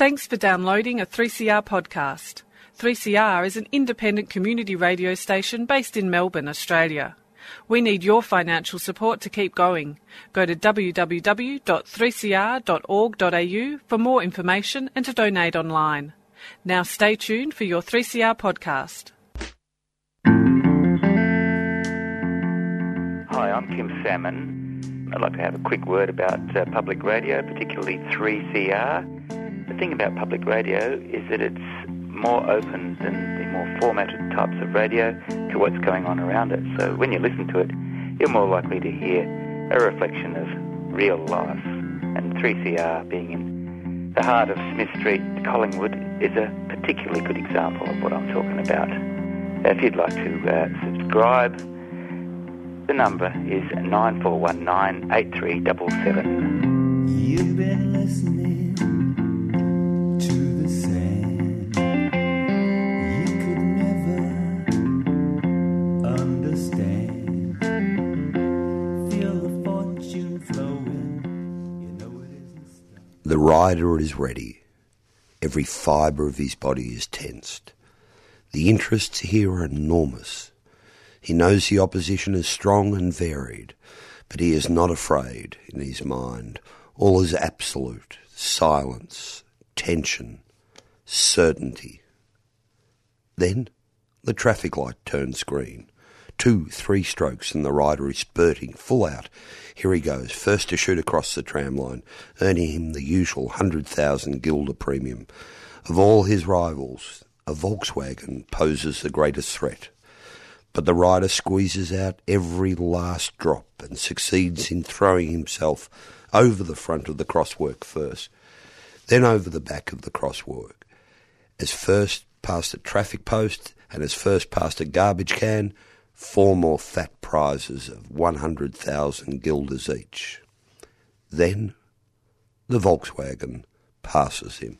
Thanks for downloading a 3CR podcast. 3CR is an independent community radio station based in Melbourne, Australia. We need your financial support to keep going. Go to www.3cr.org.au for more information and to donate online. Now stay tuned for your 3CR podcast. Hi, I'm Kim Salmon. I'd like to have a quick word about uh, public radio, particularly 3CR. The thing about public radio is that it's more open than the more formatted types of radio to what's going on around it. So when you listen to it, you're more likely to hear a reflection of real life. And 3CR being in the heart of Smith Street, Collingwood, is a particularly good example of what I'm talking about. If you'd like to uh, subscribe, the number is 94198377. You've been listening The rider is ready. Every fibre of his body is tensed. The interests here are enormous. He knows the opposition is strong and varied, but he is not afraid in his mind. All is absolute silence, tension, certainty. Then the traffic light turns green. Two, three strokes, and the rider is spurting full out. Here he goes, first to shoot across the tram line, earning him the usual 100,000 guilder premium. Of all his rivals, a Volkswagen poses the greatest threat. But the rider squeezes out every last drop and succeeds in throwing himself over the front of the crosswork first, then over the back of the crosswork. As first past a traffic post and as first past a garbage can, four more fat prizes of 100,000 guilders each. Then the Volkswagen passes him.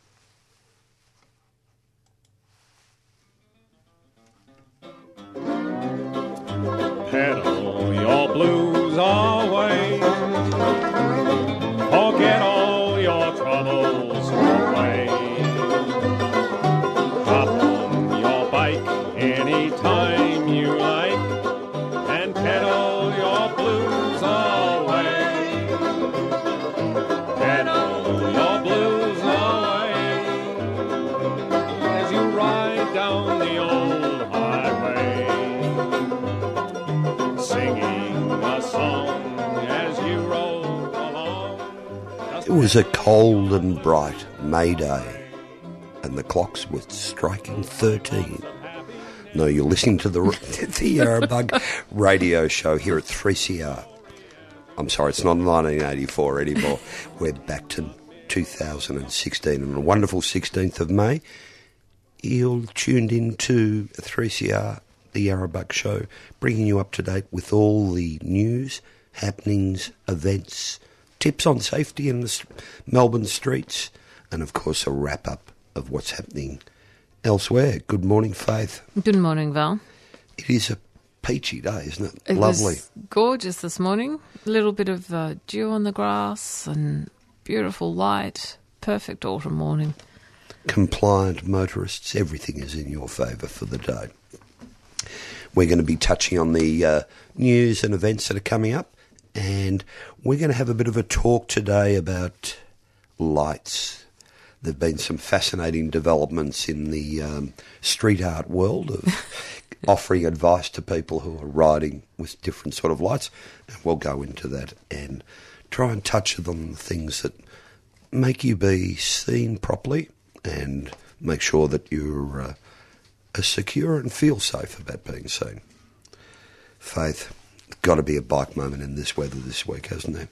It was a cold and bright May Day, and the clocks were striking 13. No, you're listening to the, the Yarrabug radio show here at 3CR. I'm sorry, it's not 1984 anymore. We're back to 2016. On a wonderful 16th of May, you're tuned into 3CR, the Yarrabug show, bringing you up to date with all the news, happenings, events, tips on safety in the Melbourne streets, and of course a wrap up of what's happening elsewhere. Good morning, Faith. Good morning, Val. It is a peachy day, isn't it? It Lovely. gorgeous this morning. A little bit of uh, dew on the grass and beautiful light. Perfect autumn morning. Compliant motorists, everything is in your favour for the day. We're going to be touching on the uh, news and events that are coming up, and we're going to have a bit of a talk today about lights. There have been some fascinating developments in the um, street art world of offering advice to people who are riding with different sort of lights, and we'll go into that and try and touch on the things that make you be seen properly and make sure that you're uh, secure and feel safe about being seen. Faith, got to be a bike moment in this weather this week, hasn't there?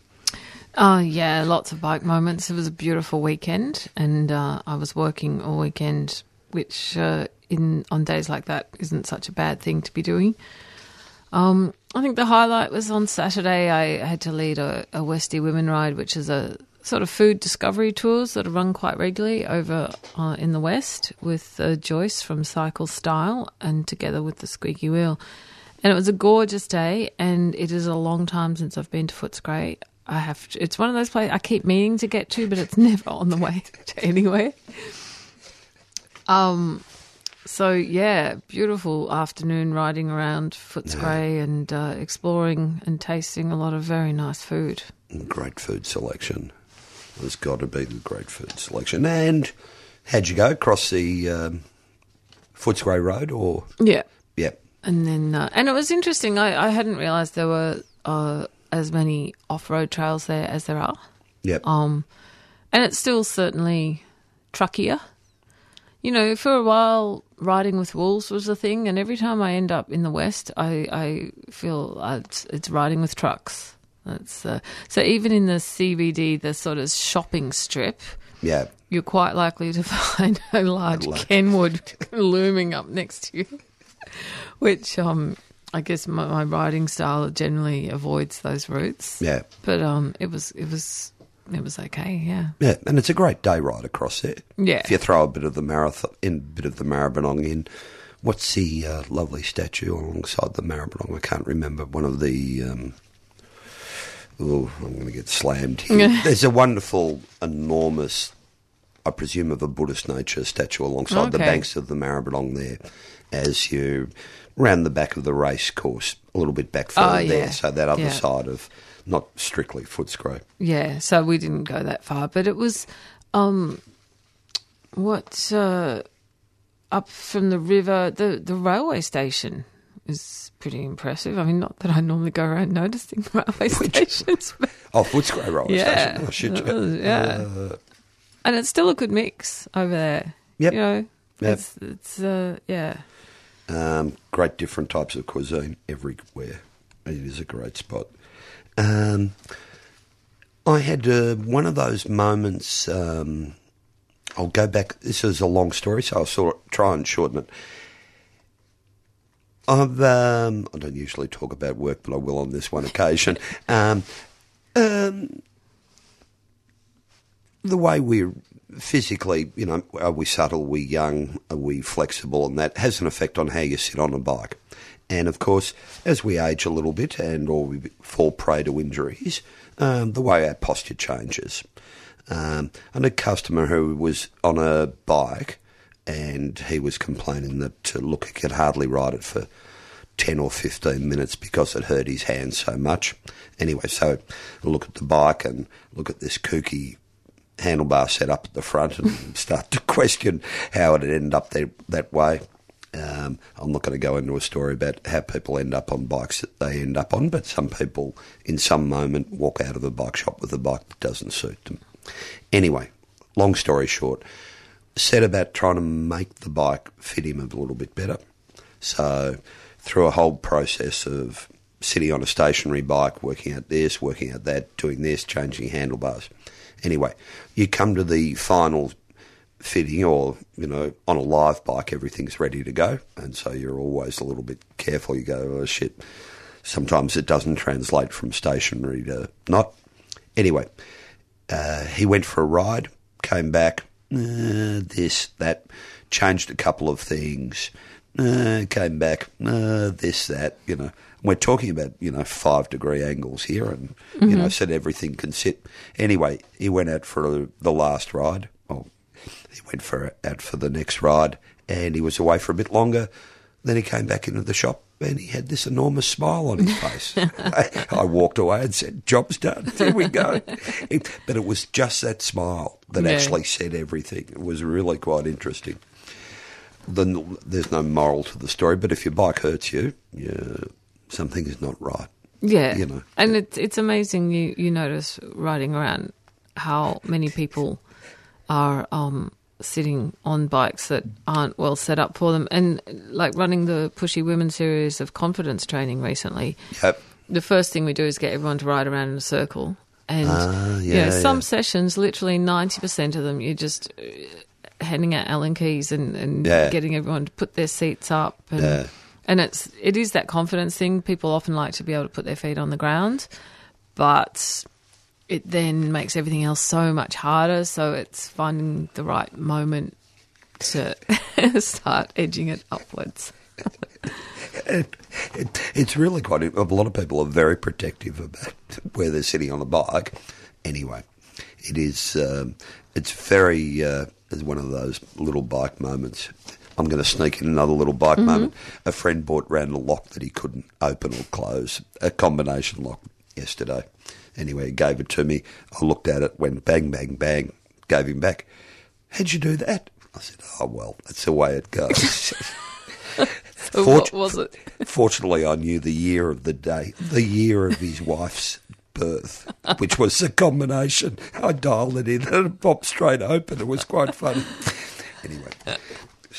Oh, yeah, lots of bike moments. It was a beautiful weekend, and uh, I was working all weekend, which uh, in on days like that isn't such a bad thing to be doing. Um, I think the highlight was on Saturday. I had to lead a, a Westie Women Ride, which is a sort of food discovery tours that are run quite regularly over uh, in the West with uh, Joyce from Cycle Style and together with the Squeaky Wheel. And it was a gorgeous day, and it is a long time since I've been to Footscray. I have. To, it's one of those places I keep meaning to get to, but it's never on the way to anywhere. Um. So yeah, beautiful afternoon riding around Footscray and uh, exploring and tasting a lot of very nice food. Great food selection. There's got to be the great food selection. And how'd you go? Across the um, Footscray Road or? Yeah. And then, uh, and it was interesting. I, I hadn't realised there were uh, as many off-road trails there as there are. Yep. Um, and it's still certainly truckier. You know, for a while, riding with wolves was a thing, and every time I end up in the west, I, I feel uh, it's, it's riding with trucks. That's uh, so even in the CBD, the sort of shopping strip, yeah. you're quite likely to find a large- Kenworth looming up next to you, which um, I guess my, my riding style generally avoids those routes. Yeah. But um, it was it was it was okay. Yeah. Yeah, and it's a great day ride across it. Yeah. If you throw a bit of the marathon, in bit of the Maribyrnong in, what's the uh, lovely statue alongside the Maribyrnong? I can't remember. One of the. Um, oh, I'm going to get slammed here. There's a wonderful, enormous, I presume of a Buddhist nature statue alongside the banks of the Maribyrnong there, as you round the back of the race course, a little bit back further Oh, there. So that other Yeah. side of not strictly Footscray. Yeah, so we didn't go that far, but it was um what uh up from the river the the railway station is pretty impressive. I mean not that I normally go around noticing railway stations, but Oh, Footscray Railway yeah. Station. Oh, shit, was, yeah. Uh, and it's still a good mix over there. Yep. You know. Yep. It's it's uh yeah. Um, great different types of cuisine everywhere. It is a great spot. Um, I had uh, one of those moments. Um, I'll go back. This is a long story, so I'll sort of try and shorten it. I've um, I don't usually talk about work, but I will on this one occasion. um, um, the way we're physically, you know, are we subtle, are we young, are we flexible, and that has an effect on how you sit on a bike. And of course, as we age a little bit and or we fall prey to injuries, um, the way our posture changes. Um, had a customer who was on a bike and he was complaining that, uh, look, he could hardly ride it for 10 or 15 minutes because it hurt his hands so much. Anyway, so look at the bike and look at this kooky handlebar set up at the front and start to question how it ended up there, that way. Um, I'm not going to go into a story about how people end up on bikes that they end up on, but some people in some moment walk out of a bike shop with a bike that doesn't suit them. Anyway, long story short, set about trying to make the bike fit him a little bit better. So, through a whole process of sitting on a stationary bike, working out this, working out that, doing this, changing handlebars. Anyway, you come to the final fitting, or you know, on a live bike, everything's ready to go, and so you're always a little bit careful. You go, oh shit. Sometimes it doesn't translate from stationary to not. Anyway, uh, he went for a ride, came back, uh, this, that, changed a couple of things, uh, came back, uh, this, that, you know. We're talking about, you know, five degree angles here and, you know, mm-hmm. said everything can sit. Anyway, he went out for the last ride. Well, he went for out for the next ride and he was away for a bit longer. Then he came back into the shop and he had this enormous smile on his face. I, I walked away and said, "Job's done. Here we go." It- but it was just that smile that Yeah. actually said everything. It was really quite interesting. Then there's no moral to the story, but if your bike hurts you, yeah, something is not right. Yeah, You know. and it's it's amazing you you notice riding around how many people are um, sitting on bikes that aren't well set up for them, and like running the Pushy Women series of confidence training recently. Yep. The first thing we do is get everyone to ride around in a circle, and Ah, you know, yeah, some yeah. sessions, literally ninety percent of them, you're just uh, handing out Allen keys and, and Yeah. getting everyone to put their seats up and. And it's it is that confidence thing. People often like to be able to put their feet on the ground, but it then makes everything else so much harder. So it's finding the right moment to start edging it upwards. it, it, it's really quite. A lot of people are very protective about where they're sitting on a bike. Anyway, it is. Um, it's very. Uh, it's one of those little bike moments. I'm going to sneak in another little bike mm-hmm. moment. A friend bought round a lock that he couldn't open or close, a combination lock yesterday. Anyway, he gave it to me. I looked at it, went bang, bang, bang, gave him back. How'd you do that? I said, oh, well, that's the way it goes. So what was it? Fortunately, I knew the year of the day, the year of his wife's birth, which was a combination. I dialed it in and it popped straight open. It was quite funny. Anyway,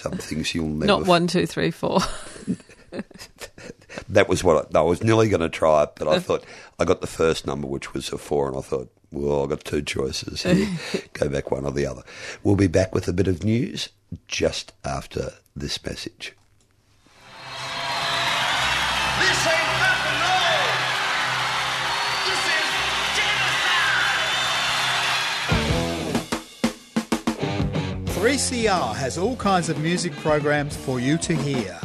some things you'll never. Not one, two, three, four. That was what I, I was nearly going to try it, but I uh. thought I got the first number, which was a four, and I thought, well, I've got two choices here. Go back one or the other. We'll be back with a bit of news just after this message. 3CR has all kinds of music programs for you to hear.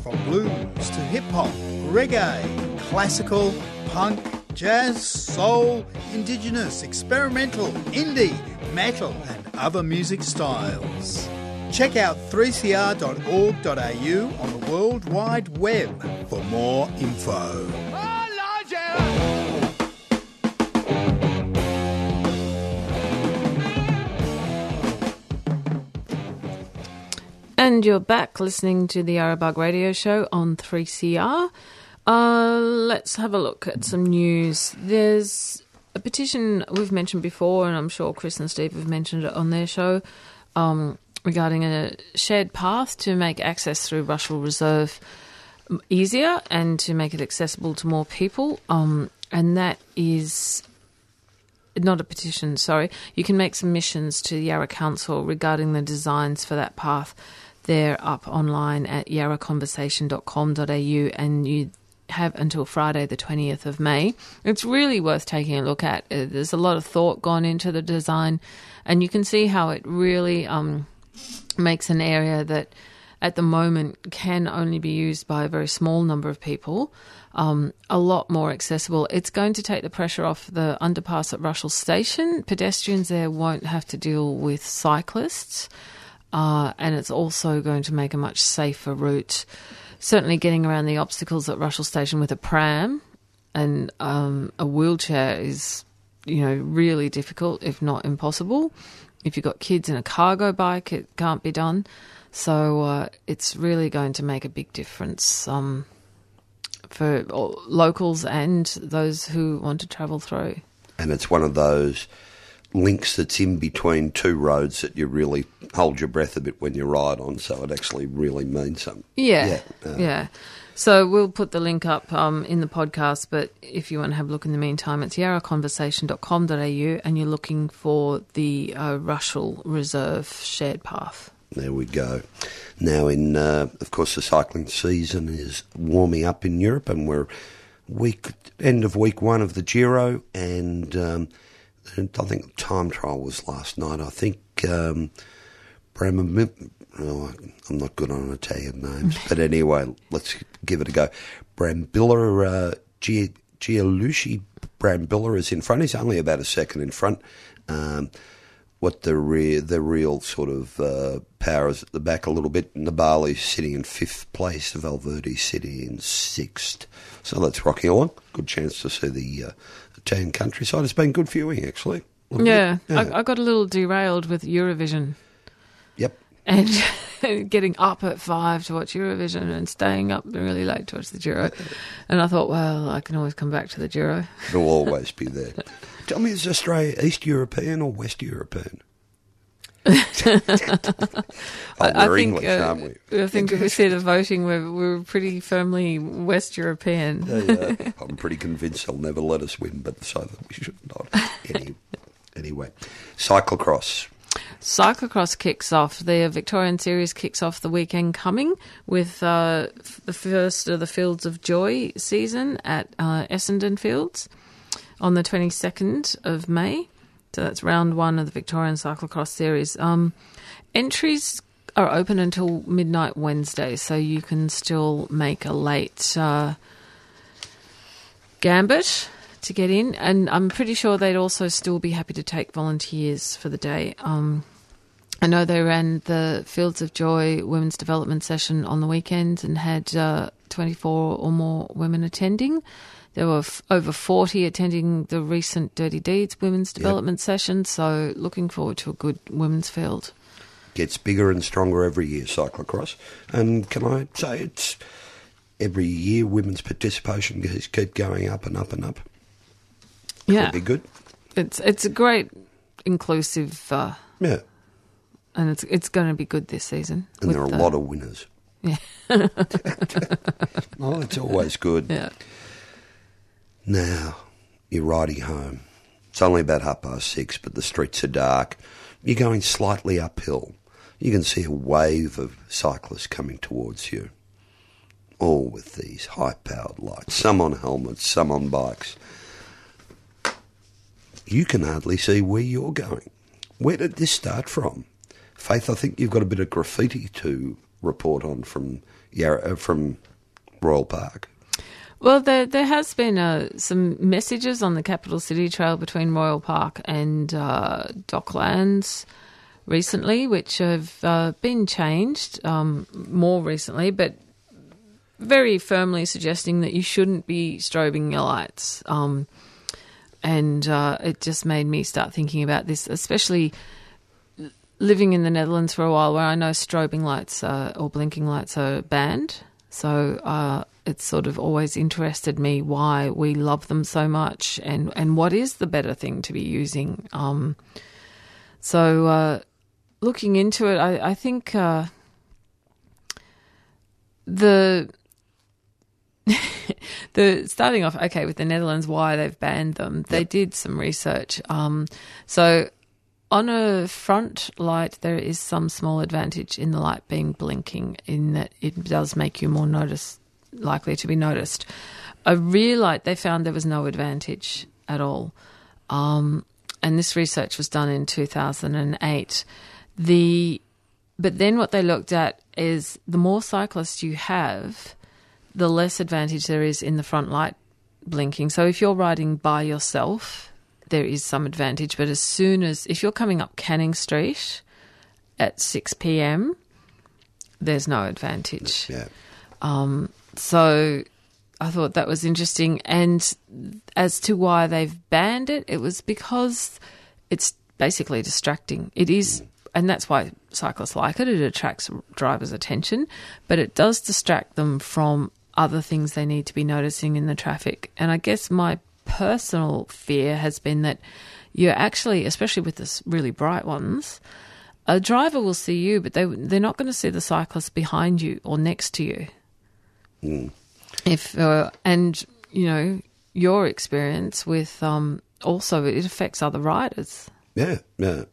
From blues to hip hop, reggae, classical, punk, jazz, soul, indigenous, experimental, indie, metal, and other music styles. Check out 3cr.org.au on the World Wide Web for more info. And you're back listening to the Yarrabug Radio Show on 3CR. Uh, let's have a look at some news. There's a petition we've mentioned before, and I'm sure Chris and Steve have mentioned it on their show, um, regarding a shared path to make access through Russell Reserve easier and to make it accessible to more people. Um, and that is not a petition, sorry. You can make submissions to the Yarra Council regarding the designs for that path. They're up online at yarraconversation.com.au and you have until Friday, the 20th of May. It's really worth taking a look at. Uh, There's a lot of thought gone into the design, and you can see how it really um, makes an area that at the moment can only be used by a very small number of people um, a lot more accessible. It's going to take the pressure off the underpass at Russell Station. Pedestrians there won't have to deal with cyclists, uh, and it's also going to make a much safer route. Certainly, getting around the obstacles at Russell Station with a pram and um, a wheelchair is, you know, really difficult, if not impossible. If you've got kids in a cargo bike, it can't be done. So uh, it's really going to make a big difference um, for locals and those who want to travel through. and it's one of those links that's in between two roads that you really hold your breath a bit when you ride on. So it actually really means something. Yeah, Yeah, yeah. uh, So we'll put the link up um, in the podcast, but if you want to have a look in the meantime, it's yarraconversation.com.au and you're looking for the uh, Russell Reserve shared path. There we go. Now, in uh, of course, the cycling season is warming up in Europe, and we're week end of week one of the Giro, and um, and I think the time trial was last night. I think um, Bram. Oh, I'm not good on Italian names, but anyway, let's give it a go. Brambilla, uh, Gianluca Brambilla is in front. He's only about a second in front. Um, what the real the real sort of uh, power is at the back a little bit. Nibali's sitting in fifth place. Valverde sitting in sixth. So that's rocking along. Good chance to see the uh, Italian countryside. It's been good viewing actually. Yeah, Yeah. I, I got a little derailed with Eurovision Yep. and getting up at five to watch Eurovision and staying up really late to watch the Giro. And I thought, well, I can always come back to the Giro. It'll always be there. Tell me, is Australia East European or West European? oh, we're English, uh, aren't we? I think if we see the voting, we're, we're pretty firmly West European. Yeah, I'm pretty convinced they'll never let us win, but so that we should not. Any, anyway, cyclocross. Cyclocross kicks off. The Victorian Series kicks off the weekend coming with uh, the first of the Fields of Joy season at uh, Essendon Fields on the 22nd of May. So that's round one of the Victorian Cyclocross Series. Um, entries are open until midnight Wednesday, so you can still make a late uh, gambit to get in. And I'm pretty sure they'd also still be happy to take volunteers for the day. Um, I know they ran the Fields of Joy Women's Development Session on the weekends and had uh, 24 or more women attending. There were f- over 40 attending the recent Dirty Deeds Women's Development Session, so looking forward to a good women's field. Gets bigger and stronger every year, cyclocross. And can I say it's every year women's participation keeps keep going up and up and up. Yeah, be good. it's it's a great inclusive, uh, Yeah. and it's it's going to be good this season. And there are with a lot of winners. Yeah. Oh, it's always good. yeah. Now, you're riding home. It's only about half past six, but the streets are dark. You're going slightly uphill. You can see a wave of cyclists coming towards you. All with these high powered lights, some on helmets, some on bikes. You can hardly see where you're going. Where did this start from? Faith, I think you've got a bit of graffiti to report on from Yarra, uh, from Royal Park. Well, there there has been uh, some messages on the Capital City Trail between Royal Park and uh, Docklands recently, which have uh, been changed um, more recently, but very firmly suggesting that you shouldn't be strobing your lights. Um, and uh, it just made me start thinking about this, especially living in the Netherlands for a while, where I know strobing lights or blinking lights are banned. So uh, it's sort of always interested me why we love them so much, and and what is the better thing to be using. Um, so uh, looking into it, I, I think uh, the the starting off okay with the Netherlands, why they've banned them. They did some research. Um, so on a front light, there is some small advantage in the light being blinking, in that it does make you more notice likely to be noticed. A rear light, they found there was no advantage at all. Um, and this research was done in 2008. The but then what they looked at is the more cyclists you have, the less advantage there is in the front light blinking. So if you're riding by yourself, there is some advantage. But as soon as if you're coming up Canning Street at 6 p.m., there's no advantage. Yeah. So I thought that was interesting. And as to why they've banned it, it was because it's basically distracting. It is, and that's why cyclists like it. It attracts drivers' attention, but it does distract them from other things they need to be noticing in the traffic. And I guess my personal fear has been that you're actually, especially with this really bright ones, a driver will see you, but they they're not going to see the cyclist behind you or next to you if uh, and you know your experience with um also it affects other riders Yeah, yeah.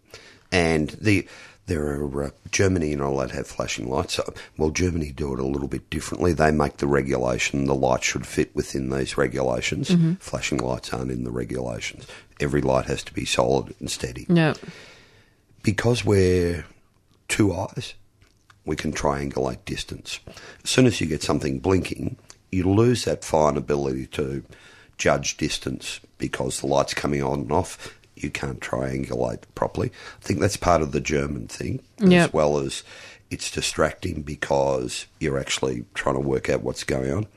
And the there are uh, Germany and all that have flashing lights. Well, Germany do it a little bit differently. They make the regulation the light should fit within these regulations. Flashing lights aren't in the regulations. Every light has to be solid and steady. no Because we're two eyes, we can triangulate distance. As soon as you get something blinking, you lose that fine ability to judge distance because the light's coming on and off. You can't triangulate properly. I think that's part of the German thing, as well as it's distracting because you're actually trying to work out what's going on.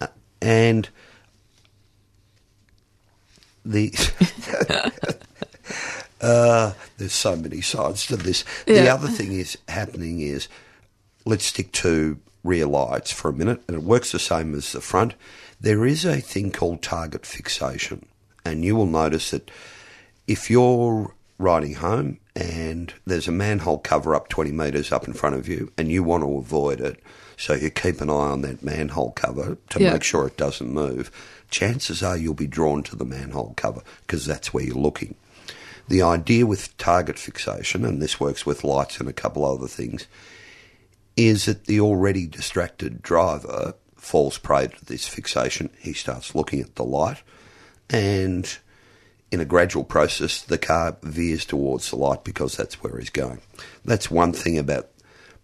Uh, and the uh, there's so many sides to this. The other thing is happening is let's stick to rear lights for a minute, and it works the same as the front. There is a thing called target fixation, and you will notice that if you're riding home and there's a manhole cover up 20 metres up in front of you and you want to avoid it, so you keep an eye on that manhole cover to Yeah. make sure it doesn't move, chances are you'll be drawn to the manhole cover because that's where you're looking. The idea with target fixation, and this works with lights and a couple other things, is that the already distracted driver falls prey to this fixation. He starts looking at the light, and in a gradual process, the car veers towards the light because that's where he's going. That's one thing about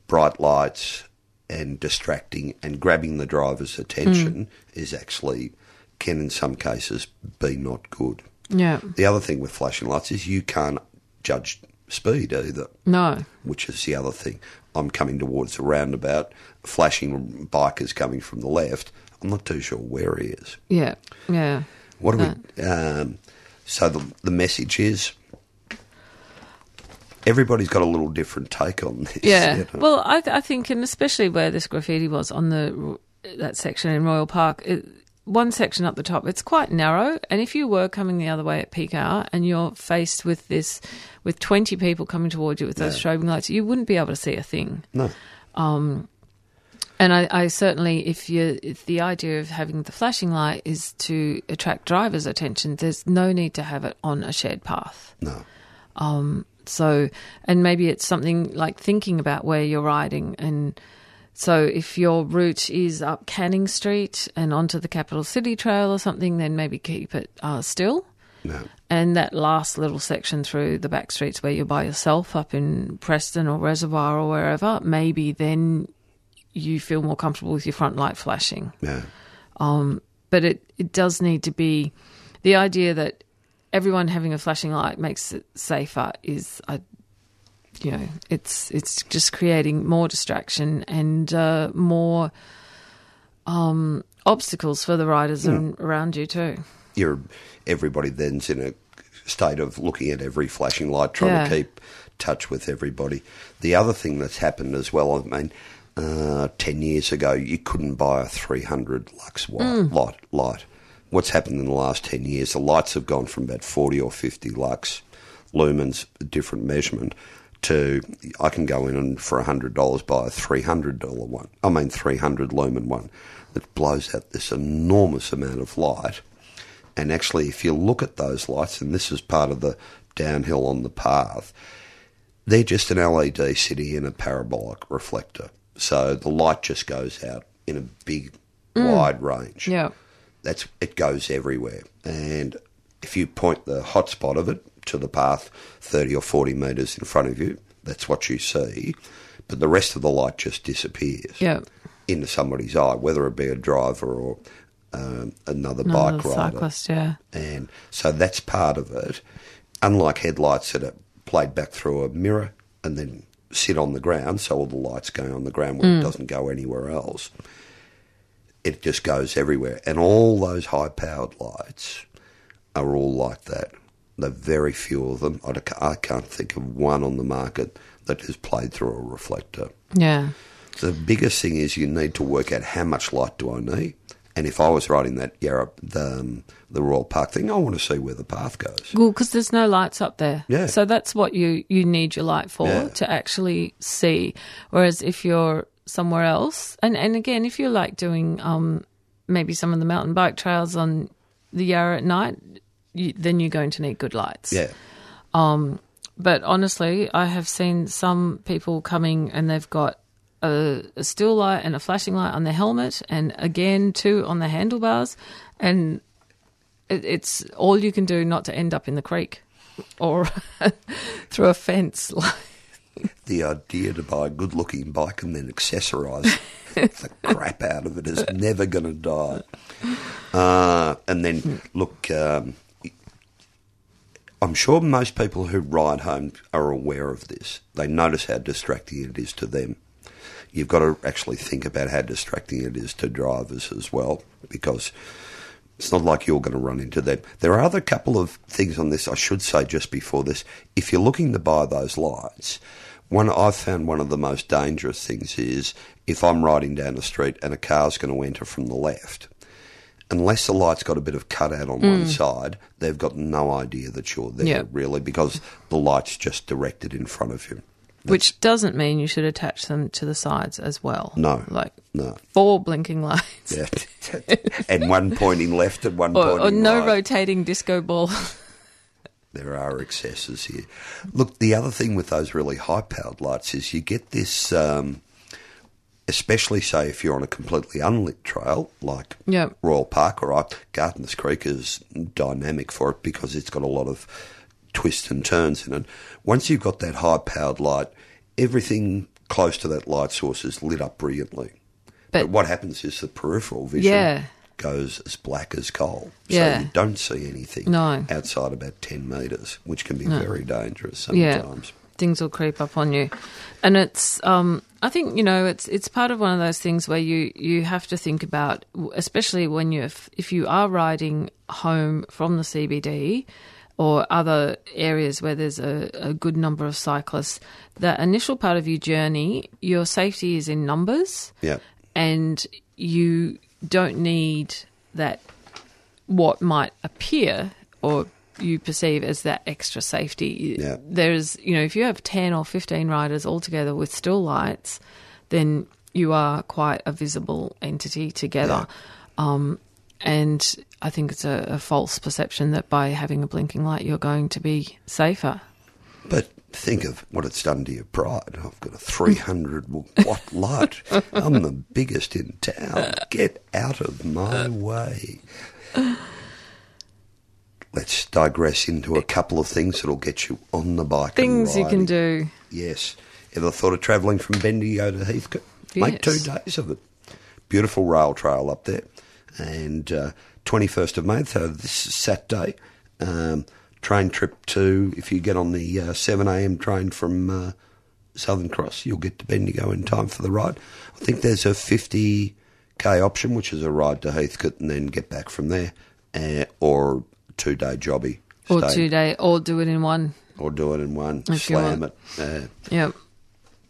bright lights and distracting and grabbing the driver's attention hmm. is actually can in some cases be not good. Yeah. The other thing with flashing lights is you can't judge speed either, No. which is the other thing. I'm coming towards a roundabout, flashing bikers coming from the left. I'm not too sure where he is. Yeah. Yeah. What do No. we? Um, so the the message is everybody's got a little different take on this. Yeah. you know. Well, I, I think, and especially where this graffiti was on the that section in Royal Park, it, one section up the top, it's quite narrow. And if you were coming the other way at peak hour and you're faced with this, with 20 people coming towards you with those Yeah. strobing lights, you wouldn't be able to see a thing. no. Um, and I, I certainly, if you, if the idea of having the flashing light is to attract drivers' attention, there's no need to have it on a shared path. No. Um, so, and maybe it's something like thinking about where you're riding. And so, if your route is up Canning Street and onto the Capital City Trail or something, then maybe keep it uh, still. No. And that last little section through the back streets where you're by yourself up in Preston or Reservoir or wherever, maybe then you feel more comfortable with your front light flashing No. but it, it does need to be the idea that everyone having a flashing light makes it safer is I you know it's it's just creating more distraction and uh, more um, obstacles for the riders and around you too. You're everybody then's in a state of looking at every flashing light, trying Yeah. to keep touch with everybody. The other thing that's happened as well, I mean, uh, ten years ago you couldn't buy a three hundred lux Mm. light light. What's happened in the last ten years? The lights have gone from about forty or fifty lux lumens, a different measurement, to I can go in and for hundred dollars buy a three hundred dollar one. I mean three hundred lumen one that blows out this enormous amount of light. And actually, if you look at those lights, and this is part of the downhill on the path, they're just an LED sitting in a parabolic reflector. So the light just goes out in a big, mm. wide range. Yeah. That's it goes everywhere. And if you point the hotspot of it to the path 30 or 40 metres in front of you, that's what you see. But the rest of the light just disappears Yeah. into somebody's eye, whether it be a driver or um, another Another bike rider. cyclist, yeah. And so that's part of it. Unlike headlights that are played back through a mirror and then sit on the ground, so all the lights go on the ground where it doesn't go anywhere else. It just goes everywhere. And all those high powered lights are all like that. There are very few of them. I I can't think of one on the market that is played through a reflector. Yeah. The biggest thing is you need to work out how much light do I need. And if I was riding that Yarra, the, um, the Royal Park thing, I want to see where the path goes. Well, because there's no lights up there. Yeah. So that's what you, you need your light for Yeah. to actually see. Whereas if you're somewhere else, and, and again, if you're like doing um, maybe some of the mountain bike trails on the Yarra at night, you, then you're going to need good lights. Yeah. But honestly, I have seen some people coming and they've got a, a still light and a flashing light on their helmet, and again two on the handlebars, and it, it's all you can do not to end up in the creek or through a fence. The idea to buy a good looking bike and then accessorise the crap out of it is never going to die. Uh, and then, look, um, I'm sure most people who ride home are aware of this. They notice how distracting it is to them. You've got to actually think about how distracting it is to drivers as well, because it's not like you're going to run into them. There are other couple of things on this I should say just before this. If you're looking to buy those lights, one I've found one of the most dangerous things is if I'm riding down the street and a car's going to enter from the left. Unless the light's got a bit of cutout on one side, they've got no idea that you're there Yeah. really because the light's just directed in front of you. Which doesn't mean you should attach them to the sides as well. No. Like No. four blinking lights. Yeah. and one pointing left and one Or, pointing or no right. rotating disco ball. There are excesses here. Look, the other thing with those really high powered lights is you get this, um, especially say if you're on a completely unlit trail like Yep. Royal Park or I, Gardiners Creek is dynamic for it because it's got a lot of twists and turns in it. Once you've got that high powered light, everything close to that light source is lit up brilliantly. But, But- what happens is the peripheral vision Yeah. goes as black as coal. Yeah. So you don't see anything No. outside about 10 metres, which can be very dangerous sometimes. Yeah. sometimes. things will creep up on you and it's um i think you know it's it's part of one of those things where you you have to think about especially when you if, if you are riding home from the cbd or other areas where there's a, a good number of cyclists the initial part of your journey your safety is in numbers Yeah. and you don't need that what might appear or you perceive as that extra safety. Yeah. There's, you know, if you have 10 or 15 riders all together with still lights, then you are quite a visible entity together. Um, and I think it's a, a false perception that by having a blinking light, you're going to be safer. But think of what it's done to your pride. I've got a 300 watt light. I'm the biggest in town. Get out of my way. Let's digress into a couple of things that'll get you on the bike. Things you can do. Yes. Ever thought of travelling from Bendigo to Heathcote? Make two days of it. Beautiful rail trail up there. And uh, 21st of May, so this is Saturday, um, train trip to, if you get on the uh, 7am train from uh, Southern Cross, you'll get to Bendigo in time for the ride. I think there's a 50k option, which is a ride to Heathcote and then get back from there, uh, or two day jobby. Or Stay- two day, or do it in one. Or do it in one, If slam it. Uh, Yeah.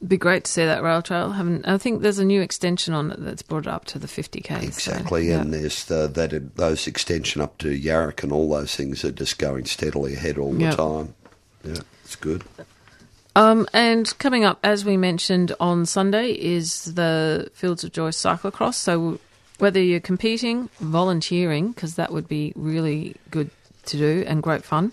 Be great to see that rail trail. Haven't I think there's a new extension on it that's brought it up to the 50k. so, Exactly, yeah. and there's the, that those extension up to Yarrick and all those things are just going steadily ahead all the time. Yeah, it's good. Um, and coming up, as we mentioned on Sunday, is the Fields of Joy cyclocross. So whether you're competing, volunteering, because that would be really good to do and great fun.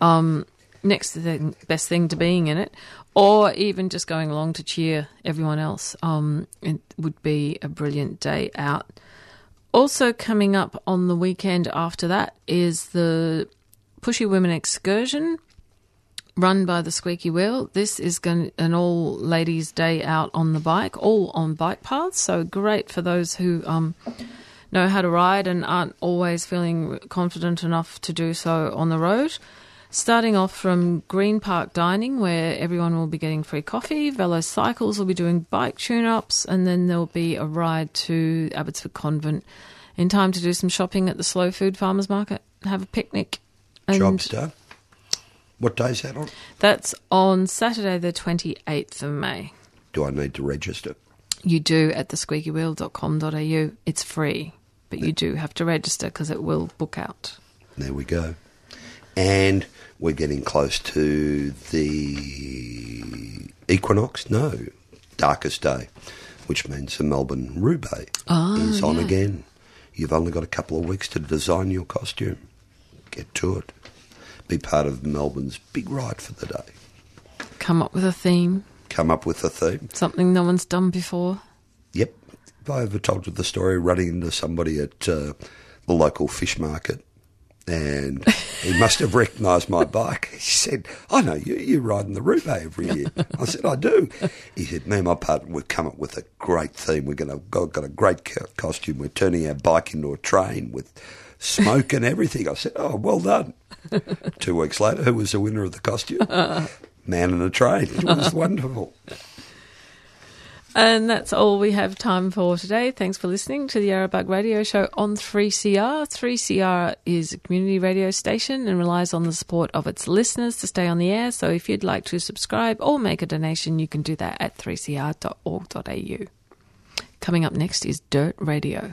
Um, next thing, best thing to being in it, or even just going along to cheer everyone else. Um, it would be a brilliant day out. Also coming up on the weekend after that is the Pushy Women Excursion run by the Squeaky Wheel. This is going an all ladies' day out on the bike, all on bike paths. So great for those who um, know how to ride and aren't always feeling confident enough to do so on the road. Starting off from Green Park Dining, where everyone will be getting free coffee. Velo Cycles will be doing bike tune ups, and then there'll be a ride to Abbotsford Convent in time to do some shopping at the Slow Food Farmers Market, have a picnic. And Job's. What day's that on? that's on Saturday, the 28th of May. Do I need to register? You do at thesqueakywheel.com.au. It's free, but you do have to register because it will book out. There we go. And we're getting close to the equinox. No, darkest day, which means the Melburn Roobaix ah, is on yeah. again. You've only got a couple of weeks to design your costume. Get to it. Be part of Melbourne's big ride for the day. Come up with a theme, Come up with a theme. something no one's done before. Yep. Have I ever told you the story running into somebody at uh, the local fish market? And he must have recognised my bike. He said, I know you, you ride in the Roobaix every year. I said, I do. He said, me and my partner, we've come up with a great theme. We're going to got a great costume. We're turning our bike into a train with smoke and everything. I said, oh, well done. Two weeks later, who was the winner of the costume? Man in a train. It was wonderful. And that's all we have time for today. Thanks for listening to the Yarrabug Radio Show on 3CR. 3CR is a community radio station and relies on the support of its listeners to stay on the air. So if you'd like to subscribe or make a donation, you can do that at 3cr.org.au. Coming up next is Dirt Radio.